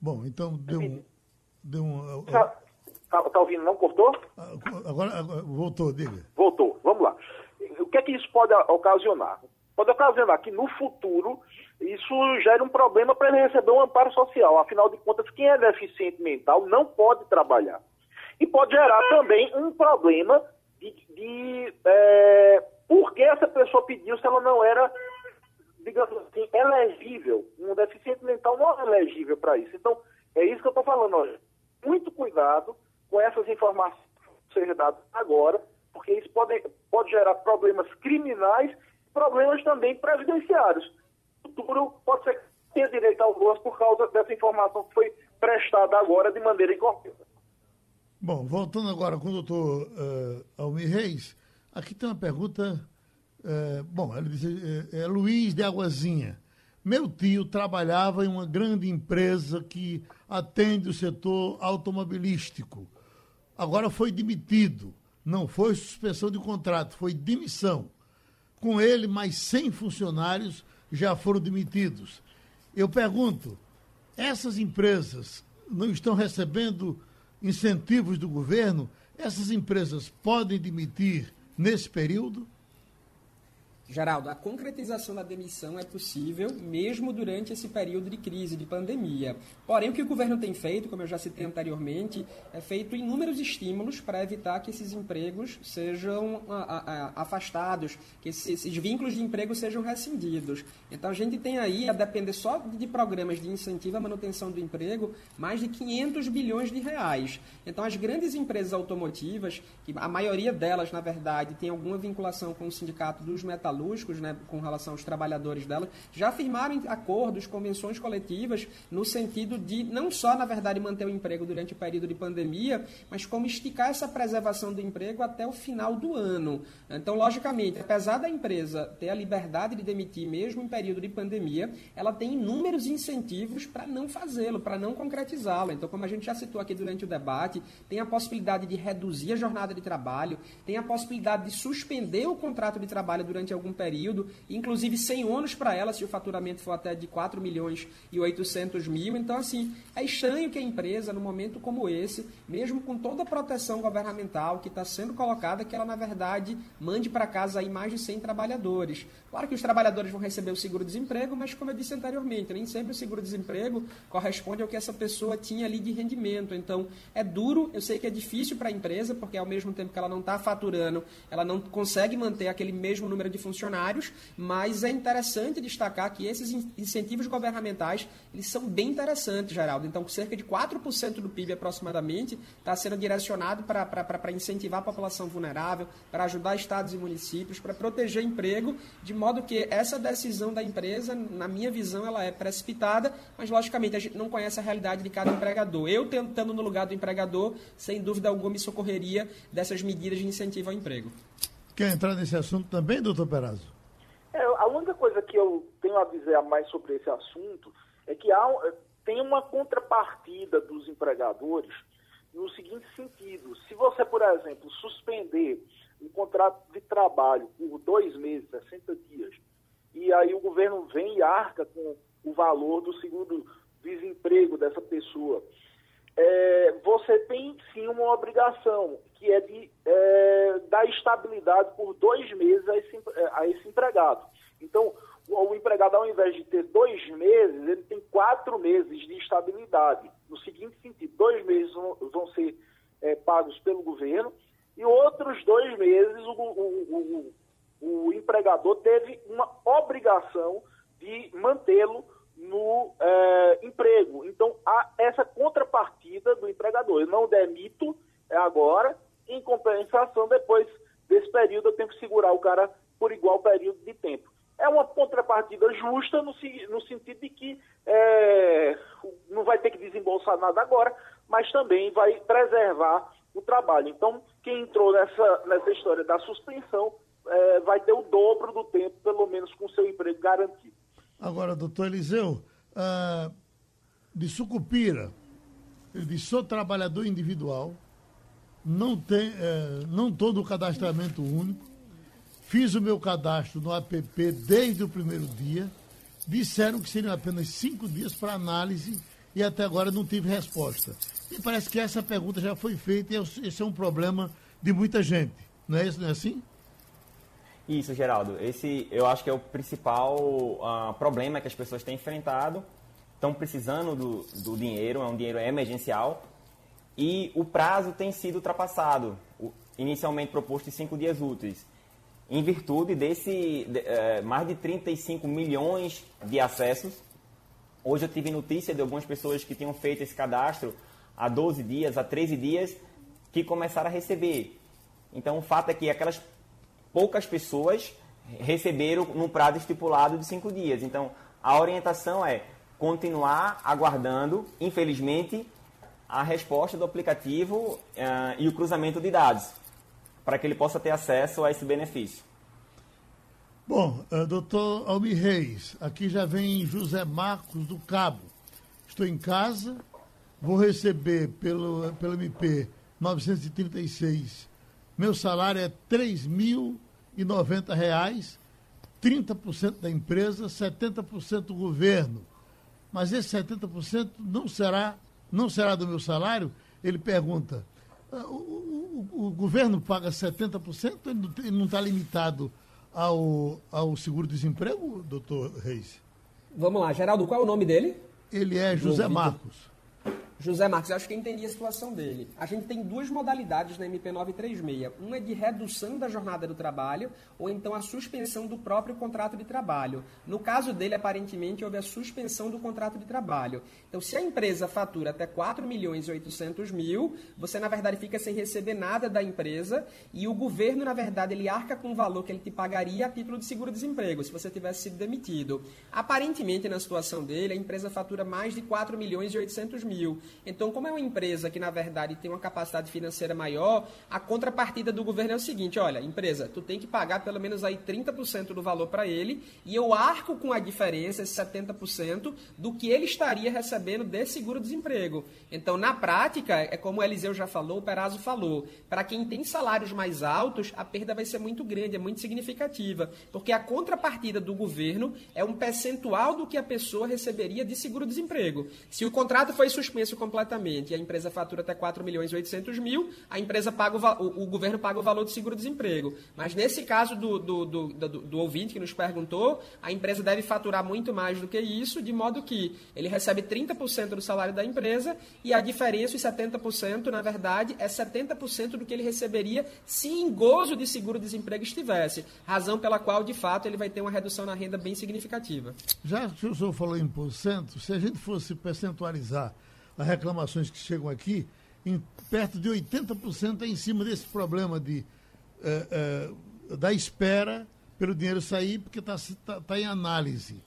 Bom, então deu um. Deu um Está tá, tá ouvindo? Não cortou? Ah, agora, agora, voltou, diga. Voltou. Vamos lá. O que é que isso pode ocasionar? Pode ocasionar que no futuro isso gere um problema para ele receber um amparo social. Afinal de contas, quem é deficiente mental não pode trabalhar. E pode gerar também um problema de, de é, por que essa pessoa pediu se ela não era, digamos assim, elegível. Um deficiente mental não é elegível para isso. Então, é isso que eu estou falando. Muito cuidado com essas informações que sejam dadas agora, porque isso pode, pode gerar problemas criminais problemas também previdenciários. No futuro, pode ser tenha direito ao gozo por causa dessa informação que foi prestada agora de maneira incorreta. Bom, voltando agora com o doutor uh, Almir Reis, aqui tem uma pergunta. Uh, bom, ele diz, é, é Luiz de Aguazinha. Meu tio trabalhava em uma grande empresa que atende o setor automobilístico. Agora foi demitido. Não foi suspensão de contrato, foi demissão. Com ele, mais 100 funcionários já foram demitidos. Eu pergunto: essas empresas não estão recebendo incentivos do governo? Essas empresas podem demitir nesse período? Geraldo, a concretização da demissão é possível mesmo durante esse período de crise, de pandemia. Porém, o que o governo tem feito, como eu já citei anteriormente, é feito inúmeros estímulos para evitar que esses empregos sejam afastados, que esses vínculos de emprego sejam rescindidos. Então, a gente tem aí, a depender só de programas de incentivo à manutenção do emprego, mais de 500 bilhões de reais. Então, as grandes empresas automotivas, que a maioria delas, na verdade, tem alguma vinculação com o sindicato dos metalúrgicos, metalúrgicos, né, com relação aos trabalhadores dela, já firmaram acordos, convenções coletivas, no sentido de não só, na verdade, manter o emprego durante o período de pandemia, mas como esticar essa preservação do emprego até o final do ano. Então, logicamente, apesar da empresa ter a liberdade de demitir mesmo em período de pandemia, ela tem inúmeros incentivos para não fazê-lo, para não concretizá-lo. Então, como a gente já citou aqui durante o debate, tem a possibilidade de reduzir a jornada de trabalho, tem a possibilidade de suspender o contrato de trabalho durante algum período, inclusive sem ônus para ela, se o faturamento for até de 4 milhões e 800 mil. Então, assim, é estranho que a empresa, num momento como esse, mesmo com toda a proteção governamental que está sendo colocada, que ela, na verdade, mande para casa aí mais de 100 trabalhadores. Claro que os trabalhadores vão receber o seguro-desemprego, mas, como eu disse anteriormente, nem sempre o seguro-desemprego corresponde ao que essa pessoa tinha ali de rendimento. Então, é duro, eu sei que é difícil para a empresa, porque ao mesmo tempo que ela não está faturando, ela não consegue manter aquele mesmo número de funcionários funcionários, mas é interessante destacar que esses incentivos governamentais eles são bem interessantes, Geraldo. Então, cerca de 4% do PIB aproximadamente está sendo direcionado para incentivar a população vulnerável, para ajudar estados e municípios, para proteger emprego, de modo que essa decisão da empresa, na minha visão, ela é precipitada, mas logicamente a gente não conhece a realidade de cada empregador. Eu tentando no lugar do empregador, sem dúvida alguma me socorreria dessas medidas de incentivo ao emprego. Quer entrar nesse assunto também, doutor Perazzo? É, a única coisa que eu tenho a dizer mais sobre esse assunto é que há, tem uma contrapartida dos empregadores no seguinte sentido: se você, por exemplo, suspender um contrato de trabalho por dois meses, 60 dias, e aí o governo vem e arca com o valor do segundo desemprego dessa pessoa, é, você tem sim uma obrigação, que é de é, dar estabilidade por dois meses a esse, a esse empregado. Então, o empregado, ao invés de ter dois meses, ele tem quatro meses de estabilidade. No seguinte sentido, dois meses vão, vão ser é, pagos pelo governo e outros dois meses o, o, o, o empregador teve uma obrigação de mantê-lo no é, emprego. Então, há essa contrapartida do empregador. Eu não demito é agora, em compensação, depois desse período, eu tenho que segurar o cara por igual período de tempo. É uma contrapartida justa no, no sentido de que é, não vai ter que desembolsar nada agora, mas também vai preservar o trabalho. Então, quem entrou nessa, nessa história da suspensão é, vai ter o dobro do tempo, pelo menos, com seu emprego garantido. Agora, doutor Eliseu, uh, de Sucupira, ele disse, sou trabalhador individual, não tem, uh, não estou no cadastramento único, fiz o meu cadastro no app desde o primeiro dia, disseram que seriam apenas cinco dias para análise e até agora não tive resposta. E parece que essa pergunta já foi feita e esse é um problema de muita gente. Não é isso, não é assim? Isso, Geraldo. Esse eu acho que é o principal uh, problema que as pessoas têm enfrentado. Estão precisando do, do dinheiro, é um dinheiro emergencial. E o prazo tem sido ultrapassado, o, inicialmente proposto em cinco dias úteis. Em virtude desse de, uh, mais de 35 milhões de acessos. Hoje eu tive notícia de algumas pessoas que tinham feito esse cadastro há 12 dias, há 13 dias, que começaram a receber. Então o fato é que aquelas poucas pessoas receberam no prazo estipulado de cinco dias. Então, a orientação é continuar aguardando, infelizmente, a resposta do aplicativo uh, e o cruzamento de dados, para que ele possa ter acesso a esse benefício. Bom, uh, doutor Almir Reis, aqui já vem José Marcos do Cabo. Estou em casa, vou receber pelo, pelo MP 936 meu salário é R$ 3.090, 30% da empresa, 70% do governo. Mas esse 70% não será, não será do meu salário? Ele pergunta. Ah, o, o, o governo paga 70%? Ele não está limitado ao, ao seguro-desemprego, doutor Reis? Vamos lá, Geraldo, qual é o nome dele? Ele é José Marcos. José Marcos, eu acho que entendi a situação dele. A gente tem duas modalidades na MP936. Uma é de redução da jornada do trabalho, ou então a suspensão do próprio contrato de trabalho. No caso dele, aparentemente, houve a suspensão do contrato de trabalho. Então, se a empresa fatura até 4 milhões e 800 mil, você, na verdade, fica sem receber nada da empresa e o governo, na verdade, ele arca com o valor que ele te pagaria a título de seguro-desemprego, se você tivesse sido demitido. Aparentemente, na situação dele, a empresa fatura mais de 4 milhões e 800 mil. Então, como é uma empresa que, na verdade, tem uma capacidade financeira maior, a contrapartida do governo é o seguinte, olha, empresa, tu tem que pagar pelo menos aí 30% do valor para ele e eu arco com a diferença, esse 70%, do que ele estaria recebendo de seguro-desemprego. Então, na prática, é como o Eliseu já falou, o Perazzo falou, para quem tem salários mais altos, a perda vai ser muito grande, é muito significativa, porque a contrapartida do governo é um percentual do que a pessoa receberia de seguro-desemprego. Se o contrato foi suspenso completamente e a empresa fatura até 4 milhões e 800 mil, a empresa paga o, o, o governo paga o valor do seguro-desemprego. Mas nesse caso do, do, do, do, do ouvinte que nos perguntou, a empresa deve faturar muito mais do que isso, de modo que ele recebe 30% do salário da empresa e a diferença, os 70%, na verdade, é 70% do que ele receberia se em gozo de seguro-desemprego estivesse. Razão pela qual, de fato, ele vai ter uma redução na renda bem significativa. Já que o senhor falou em porcento, se a gente fosse percentualizar as reclamações que chegam aqui, em perto de 80% é em cima desse problema de, eh, eh, da espera pelo dinheiro sair, porque está tá, tá em análise.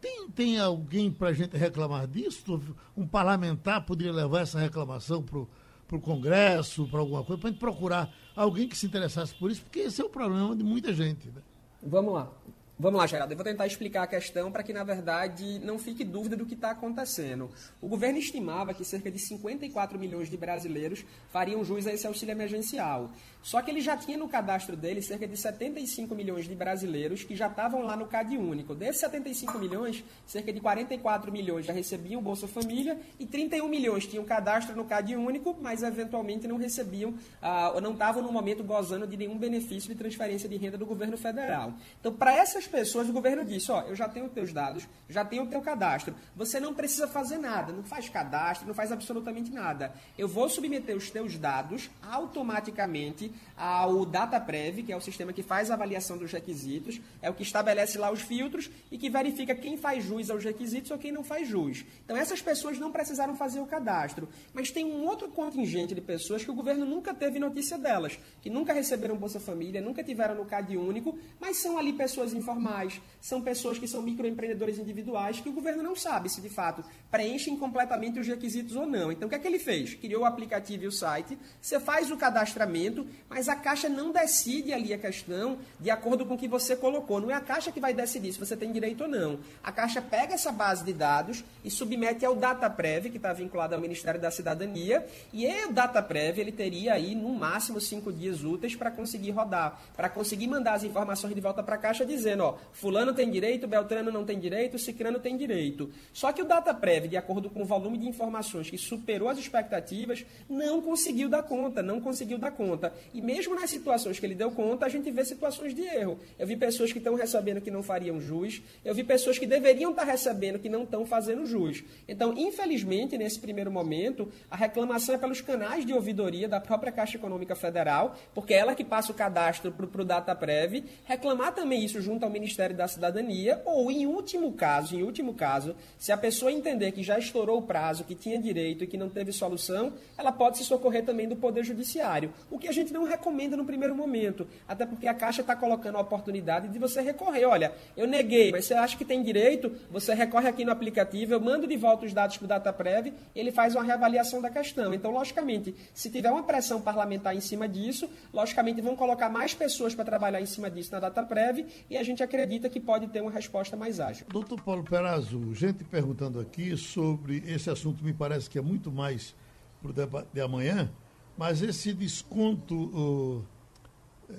Tem, tem alguém para a gente reclamar disso? Um parlamentar poderia levar essa reclamação para o Congresso, para alguma coisa, para a gente procurar alguém que se interessasse por isso, porque esse é o problema de muita gente. Né? Vamos lá. Vamos lá, Geraldo. Eu vou tentar explicar a questão para que, na verdade, não fique dúvida do que está acontecendo. O governo estimava que cerca de 54 milhões de brasileiros fariam jus a esse auxílio emergencial. Só que ele já tinha no cadastro dele cerca de 75 milhões de brasileiros que já estavam lá no CAD único. Desses 75 milhões, cerca de 44 milhões já recebiam o Bolsa Família e 31 milhões tinham cadastro no CAD único, mas eventualmente não recebiam ah, ou não estavam no momento gozando de nenhum benefício de transferência de renda do governo federal. Então, para essas pessoas, o governo disse: Ó, eu já tenho teus dados, já tenho o teu cadastro. Você não precisa fazer nada, não faz cadastro, não faz absolutamente nada. Eu vou submeter os teus dados automaticamente ao DataPrev, que é o sistema que faz a avaliação dos requisitos, é o que estabelece lá os filtros e que verifica quem faz jus aos requisitos ou quem não faz jus. Então, essas pessoas não precisaram fazer o cadastro. Mas tem um outro contingente de pessoas que o governo nunca teve notícia delas, que nunca receberam Bolsa Família, nunca tiveram no CAD único, mas são ali pessoas informais, são pessoas que são microempreendedores individuais que o governo não sabe se de fato preenchem completamente os requisitos ou não. Então, o que é que ele fez? Criou o aplicativo e o site, você faz o cadastramento, mas a Caixa não decide ali a questão de acordo com o que você colocou. Não é a Caixa que vai decidir se você tem direito ou não. A Caixa pega essa base de dados e submete ao DataPrev, que está vinculado ao Ministério da Cidadania, e o DataPrev ele teria aí no máximo cinco dias úteis para conseguir rodar, para conseguir mandar as informações de volta para a Caixa dizendo, ó, fulano tem direito, Beltrano não tem direito, Cicrano tem direito. Só que o DataPrev, de acordo com o volume de informações que superou as expectativas, não conseguiu dar conta, não conseguiu dar conta. E mesmo nas situações que ele deu conta, a gente vê situações de erro. Eu vi pessoas que estão recebendo que não fariam jus, eu vi pessoas que deveriam estar recebendo que não estão fazendo jus. Então, infelizmente, nesse primeiro momento, a reclamação é pelos canais de ouvidoria da própria Caixa Econômica Federal, porque é ela que passa o cadastro para o DataPrev, reclamar também isso junto ao Ministério da Cidadania, ou em último caso, em último caso, se a pessoa entender que já estourou o prazo, que tinha direito e que não teve solução, ela pode se socorrer também do Poder Judiciário. O que a gente não recomenda no primeiro momento, até porque a Caixa está colocando a oportunidade de você recorrer. Olha, eu neguei, mas você acha que tem direito, você recorre aqui no aplicativo, eu mando de volta os dados para o DataPrev, ele faz uma reavaliação da questão. Então, logicamente, se tiver uma pressão parlamentar em cima disso, logicamente vão colocar mais pessoas para trabalhar em cima disso na DataPrev e a gente acredita que pode ter uma resposta mais ágil. Doutor Paulo Perazzo, gente perguntando aqui sobre esse assunto, me parece que é muito mais para o debate de amanhã, mas esse desconto,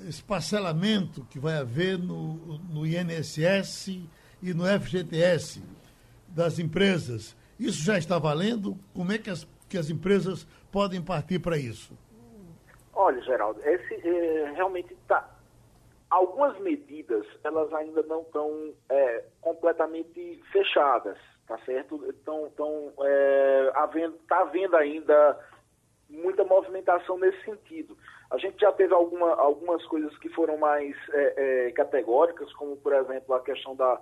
esse parcelamento que vai haver no, no INSS e no FGTS das empresas, isso já está valendo? Como é que as, que as empresas podem partir para isso? Olha, Geraldo, esse é, realmente está. Algumas medidas elas ainda não estão é, completamente fechadas, tá certo? Então, então é, havendo, está havendo ainda muita movimentação nesse sentido. A gente já teve alguma, algumas coisas que foram mais é, é, categóricas, como, por exemplo, a questão da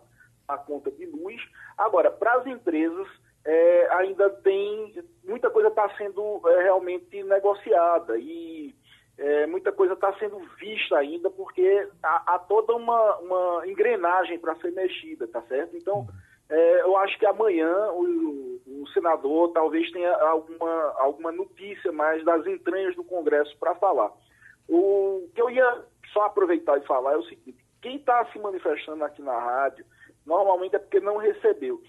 a conta de luz. Agora, para as empresas, é, ainda tem. Muita coisa está sendo é, realmente negociada e é, muita coisa está sendo vista ainda, porque há, há toda uma, uma engrenagem para ser mexida, tá certo? Então. É, eu acho que amanhã o, o, senador talvez tenha alguma, alguma notícia mais das entranhas do Congresso para falar. O que eu ia só aproveitar e falar é o seguinte: quem está se manifestando aqui na rádio, normalmente é porque não recebeu.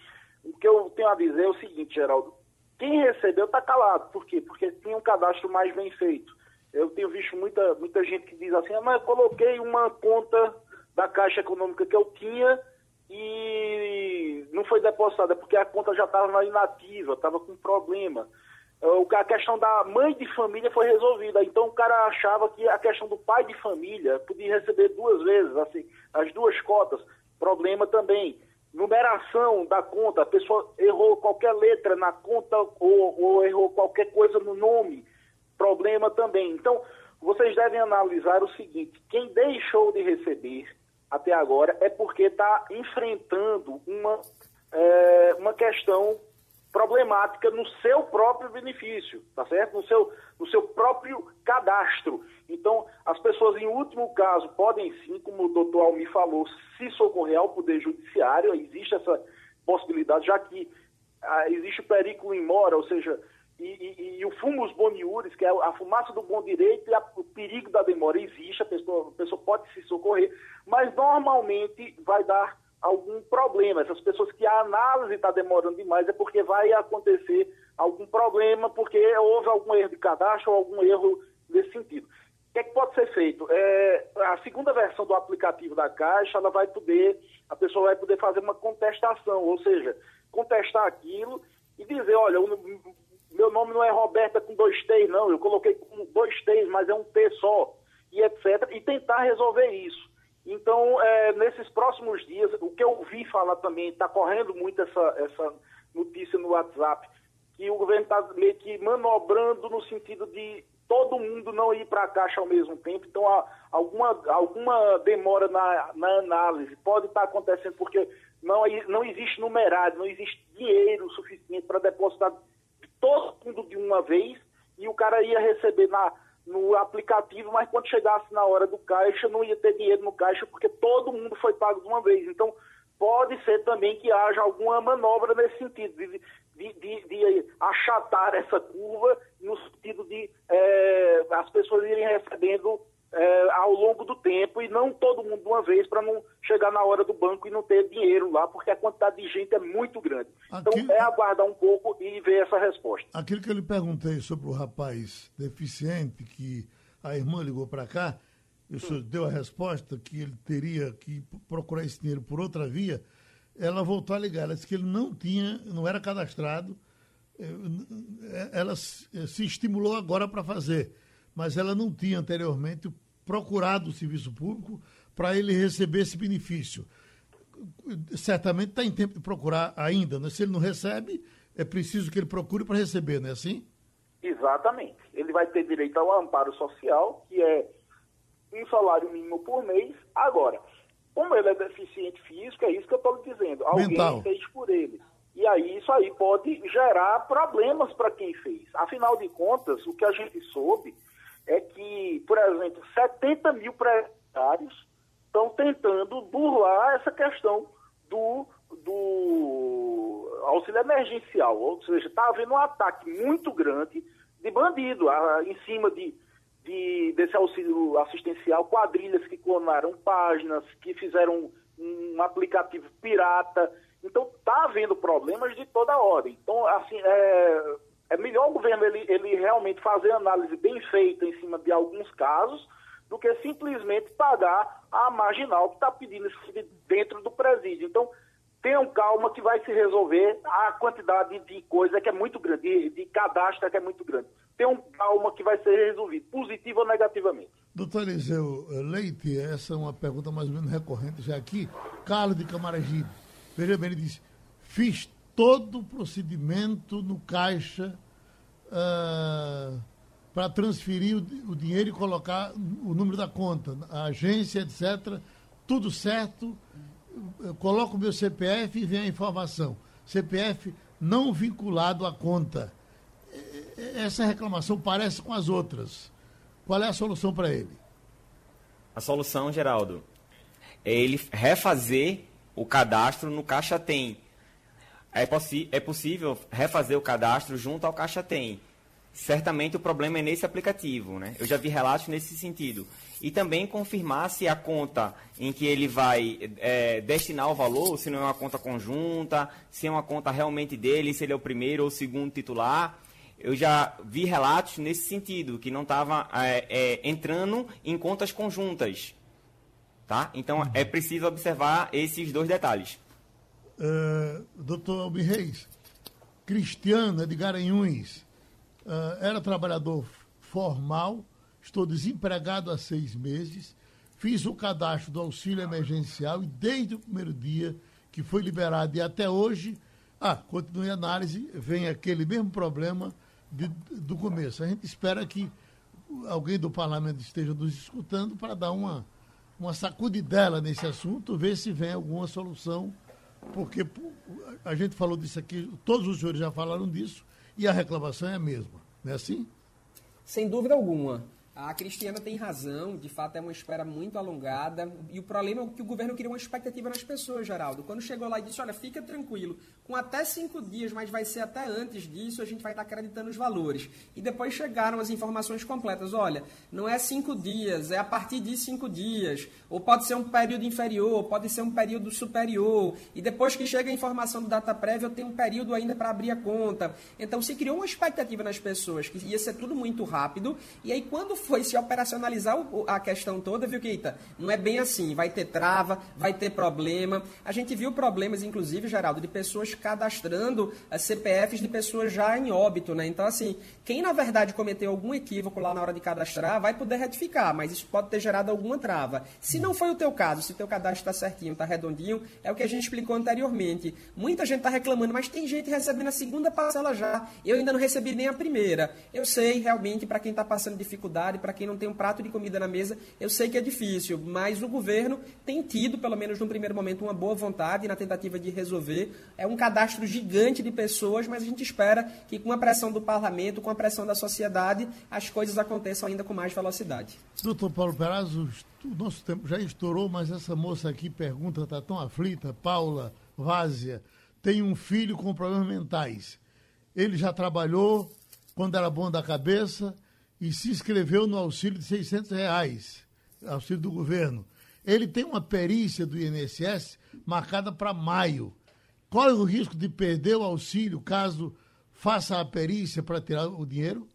O que eu tenho a dizer é o seguinte, Geraldo: quem recebeu está calado. Por quê? Porque tinha um cadastro mais bem feito. Eu tenho visto muita, muita gente que diz assim: ah, mas eu coloquei uma conta da Caixa Econômica que eu tinha e não foi depositada porque a conta já estava inativa, estava com problema. a questão da mãe de família foi resolvida. Então o cara achava que a questão do pai de família podia receber duas vezes, assim, as duas cotas. Problema também. Numeração da conta, a pessoa errou qualquer letra na conta ou, ou errou qualquer coisa no nome. Problema também. Então, vocês devem analisar o seguinte: quem deixou de receber até agora é porque está enfrentando uma, é, uma questão problemática no seu próprio benefício, tá certo? No seu, no seu próprio cadastro. Então, as pessoas, em último caso, podem sim, como o doutor Almi falou, se socorrer ao Poder Judiciário, existe essa possibilidade, já que ah, existe o perigo em mora, ou seja, e, e, e, o fumus boniuris, que é a fumaça do bom direito e a, o perigo da demora existe, a pessoa, a pessoa pode se socorrer, mas normalmente vai dar algum problema. Essas pessoas que a análise está demorando demais é porque vai acontecer algum problema, porque houve algum erro de cadastro ou algum erro nesse sentido. O que, é que pode ser feito? É, a segunda versão do aplicativo da Caixa, ela vai poder, a pessoa vai poder fazer uma contestação, ou seja, contestar aquilo e dizer, olha, meu nome não é Roberta com dois T's, não, eu coloquei com dois T's, mas é um T só, e etc., e tentar resolver isso. Então, é, nesses próximos dias, o que eu ouvi falar também, está correndo muito essa, essa notícia no WhatsApp, que o governo está meio que manobrando no sentido de todo mundo não ir para a Caixa ao mesmo tempo. Então, há alguma, alguma demora na, na análise pode estar tá acontecendo porque não, não existe numerário, não existe dinheiro suficiente para depositar todo mundo de uma vez e o cara ia receber na no aplicativo, mas quando chegasse na hora do caixa, não ia ter dinheiro no caixa, porque todo mundo foi pago de uma vez. Então, pode ser também que haja alguma manobra nesse sentido, de, de, de, de achatar essa curva, no sentido de é, as pessoas irem recebendo é, ao longo do tempo e não todo mundo de uma vez para não chegar na hora do banco e não ter dinheiro lá, porque a quantidade de gente é muito grande. Então é aguardar um pouco e ver essa resposta. Aquilo que eu lhe perguntei sobre o rapaz deficiente que a irmã ligou para cá, o senhor deu a resposta que ele teria que procurar esse dinheiro por outra via, ela voltou a ligar, ela disse que ele não tinha, não era cadastrado, eh, eh, ela se estimulou agora para fazer, mas ela não tinha anteriormente procurado o serviço público para ele receber esse benefício. Certamente está em tempo de procurar ainda, né? se ele não recebe, é preciso que ele procure para receber, não é assim? Exatamente. Ele vai ter direito ao amparo social, que é um salário mínimo por mês. Agora, como ele é deficiente físico, é isso que eu estou dizendo. Alguém Mental. fez por ele. E aí isso aí pode gerar problemas para quem fez. Afinal de contas, o que a gente soube é que, por exemplo, 70 mil presidiários estão tentando burlar essa questão do, do auxílio emergencial. Ou seja, está havendo um ataque muito grande de bandido a, em cima de, de, desse auxílio assistencial, quadrilhas que clonaram páginas, que fizeram um, aplicativo pirata. Então, está havendo problemas de toda ordem. Então, assim, é, é melhor o governo ele, ele realmente fazer análise bem feita em cima de alguns casos do que simplesmente pagar a marginal que está pedindo dentro do presídio. Então, tenham calma que vai se resolver a quantidade de coisa que é muito grande, de, cadastro que é muito grande. Tenham calma que vai ser resolvido, positivo ou negativamente. Doutor Eliseu Leite, essa é uma pergunta mais ou menos recorrente já aqui. Carlos de Camaragibe, veja bem, ele disse, fiz todo o procedimento no caixa uh, ah, para transferir o, o, dinheiro e colocar o número da conta, a agência, etc. Tudo certo. Eu coloco o meu CPF e vem a informação. CPF não vinculado à conta. Essa reclamação parece com as outras. Qual é a solução para ele? A solução, Geraldo, é ele refazer o cadastro no Caixa Tem é, é possível refazer o cadastro junto ao Caixa Tem. Certamente o problema é nesse aplicativo, né? Eu já vi relatos nesse sentido. E também confirmar se a conta em que ele vai é, destinar o valor, se não é uma conta conjunta, se é uma conta realmente dele, se ele é o primeiro ou o segundo titular. Eu já vi relatos nesse sentido, que não estava é, é, entrando em contas conjuntas. Tá? Então é preciso observar esses dois detalhes uh, doutor Albi Reis, Cristiana de Garanhuns, uh, era trabalhador formal, estou desempregado há seis meses, fiz o cadastro do auxílio emergencial e desde o primeiro dia que foi liberado e até hoje, ah, continue a análise, vem aquele mesmo problema de, do começo. A gente espera que alguém do parlamento esteja nos escutando para dar uma, uma sacudidela nesse assunto, ver se vem alguma solução, porque a gente falou disso aqui, todos os senhores já falaram disso, e a reclamação é a mesma, não é assim? Sem dúvida alguma. A Cristiana tem razão, de fato é uma espera muito alongada. E o problema é que o governo cria uma expectativa nas pessoas, Geraldo. Quando chegou lá e disse: olha, fica tranquilo, com até cinco dias, mas vai ser até antes disso, a gente vai estar acreditando os valores. E depois chegaram as informações completas: olha, não é cinco dias, é a partir de cinco dias. Ou pode ser um período inferior, pode ser um período superior. E depois que chega a informação do data prévia, eu tenho um período ainda para abrir a conta. Então se criou uma expectativa nas pessoas que ia ser tudo muito rápido. E aí, quando foi se operacionalizar a questão toda, viu, Keita? Não é bem assim. Vai ter trava, vai ter problema. A gente viu problemas, inclusive, Geraldo, de pessoas cadastrando as CPFs de pessoas já em óbito, né? Então, assim, quem na verdade cometeu algum equívoco lá na hora de cadastrar vai poder retificar, mas isso pode ter gerado alguma trava. Se não foi o teu caso, se teu cadastro está certinho, está redondinho, é o que a gente explicou anteriormente. Muita gente está reclamando, mas tem gente recebendo a segunda parcela já. Eu ainda não recebi nem a primeira. Eu sei, realmente, para quem está passando dificuldade, para quem não tem um prato de comida na mesa, eu sei que é difícil, mas o governo tem tido, pelo menos no primeiro momento, uma boa vontade na tentativa de resolver. É um cadastro gigante de pessoas, mas a gente espera que com a pressão do parlamento, com a pressão da sociedade, as coisas aconteçam ainda com mais velocidade. Doutor Paulo Perazzo, o nosso tempo já estourou, mas essa moça aqui pergunta, está tão aflita, Paula Várzea, tem um filho com problemas mentais. Ele já trabalhou quando era bom da cabeça, e se inscreveu no auxílio de 600 reais, auxílio do governo. Ele tem uma perícia do INSS marcada para maio. Qual é o risco de perder o auxílio caso faça a perícia para tirar o dinheiro?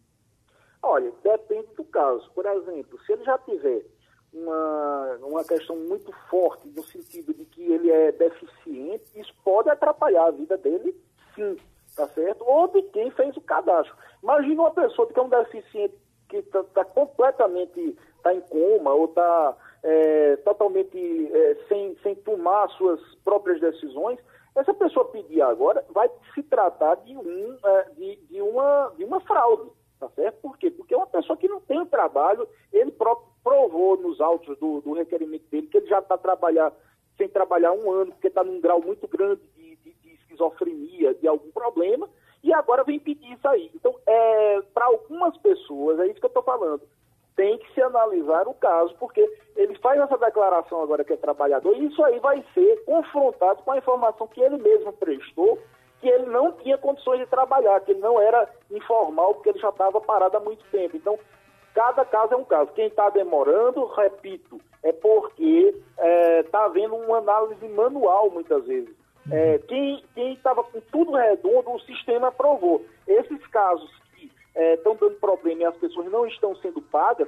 Olha, depende do caso. Por exemplo, se ele já tiver uma, uma questão muito forte no sentido de que ele é deficiente, isso pode atrapalhar a vida dele, sim, tá certo? Ou de quem fez o cadastro. Imagina uma pessoa que é um deficiente que está tá completamente tá em coma ou está é, totalmente é, sem, sem tomar suas próprias decisões, essa pessoa pedir agora vai se tratar de, um, é, de, de, uma, de uma fraude, tá certo? Por quê? Porque é uma pessoa que não tem trabalho, ele próprio provou nos autos do, do requerimento dele que ele já está trabalhar sem trabalhar um ano, porque está num grau muito grande de, de, de esquizofrenia, de algum problema, e agora vem pedir isso aí. Então, é, para algumas pessoas, é isso que eu estou falando, tem que se analisar o caso, porque ele faz essa declaração agora que é trabalhador, e isso aí vai ser confrontado com a informação que ele mesmo prestou, que ele não tinha condições de trabalhar, que ele não era informal, porque ele já estava parado há muito tempo. Então, cada caso é um caso. Quem está demorando, repito, é porque está é, tá havendo uma análise manual muitas vezes. É, quem estava com tudo redondo, o sistema aprovou. Esses casos estão é, dando problema e as pessoas não estão sendo pagas,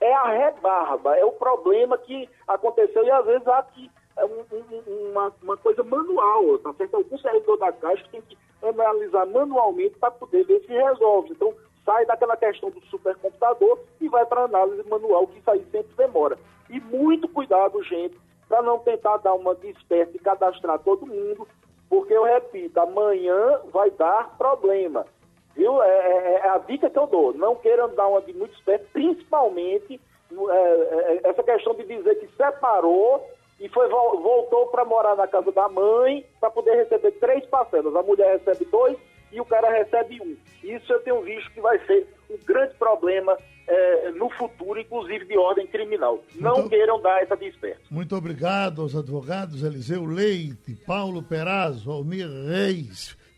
é a rebarba, é o problema que aconteceu e às vezes há que é um, um, uma, uma coisa manual, tá certo? Algum servidor da Caixa tem que analisar manualmente para poder ver se resolve. Então, sai daquela questão do supercomputador e vai para análise manual, que isso aí sempre demora. E muito cuidado, gente, para não tentar dar uma desperta e cadastrar todo mundo, porque eu repito, amanhã vai dar problema. Viu? É, é, é a dica que eu dou. Não queiram dar uma de muito esperto, principalmente é, é, essa questão de dizer que separou e foi, voltou para morar na casa da mãe para poder receber três parcelas. A mulher recebe dois e o cara recebe um. Isso eu tenho visto que vai ser um grande problema é, no futuro, inclusive de ordem criminal. Não muito, queiram dar essa desperta. Muito obrigado aos advogados Eliseu Leite, Paulo Perazzo, Almir Reis.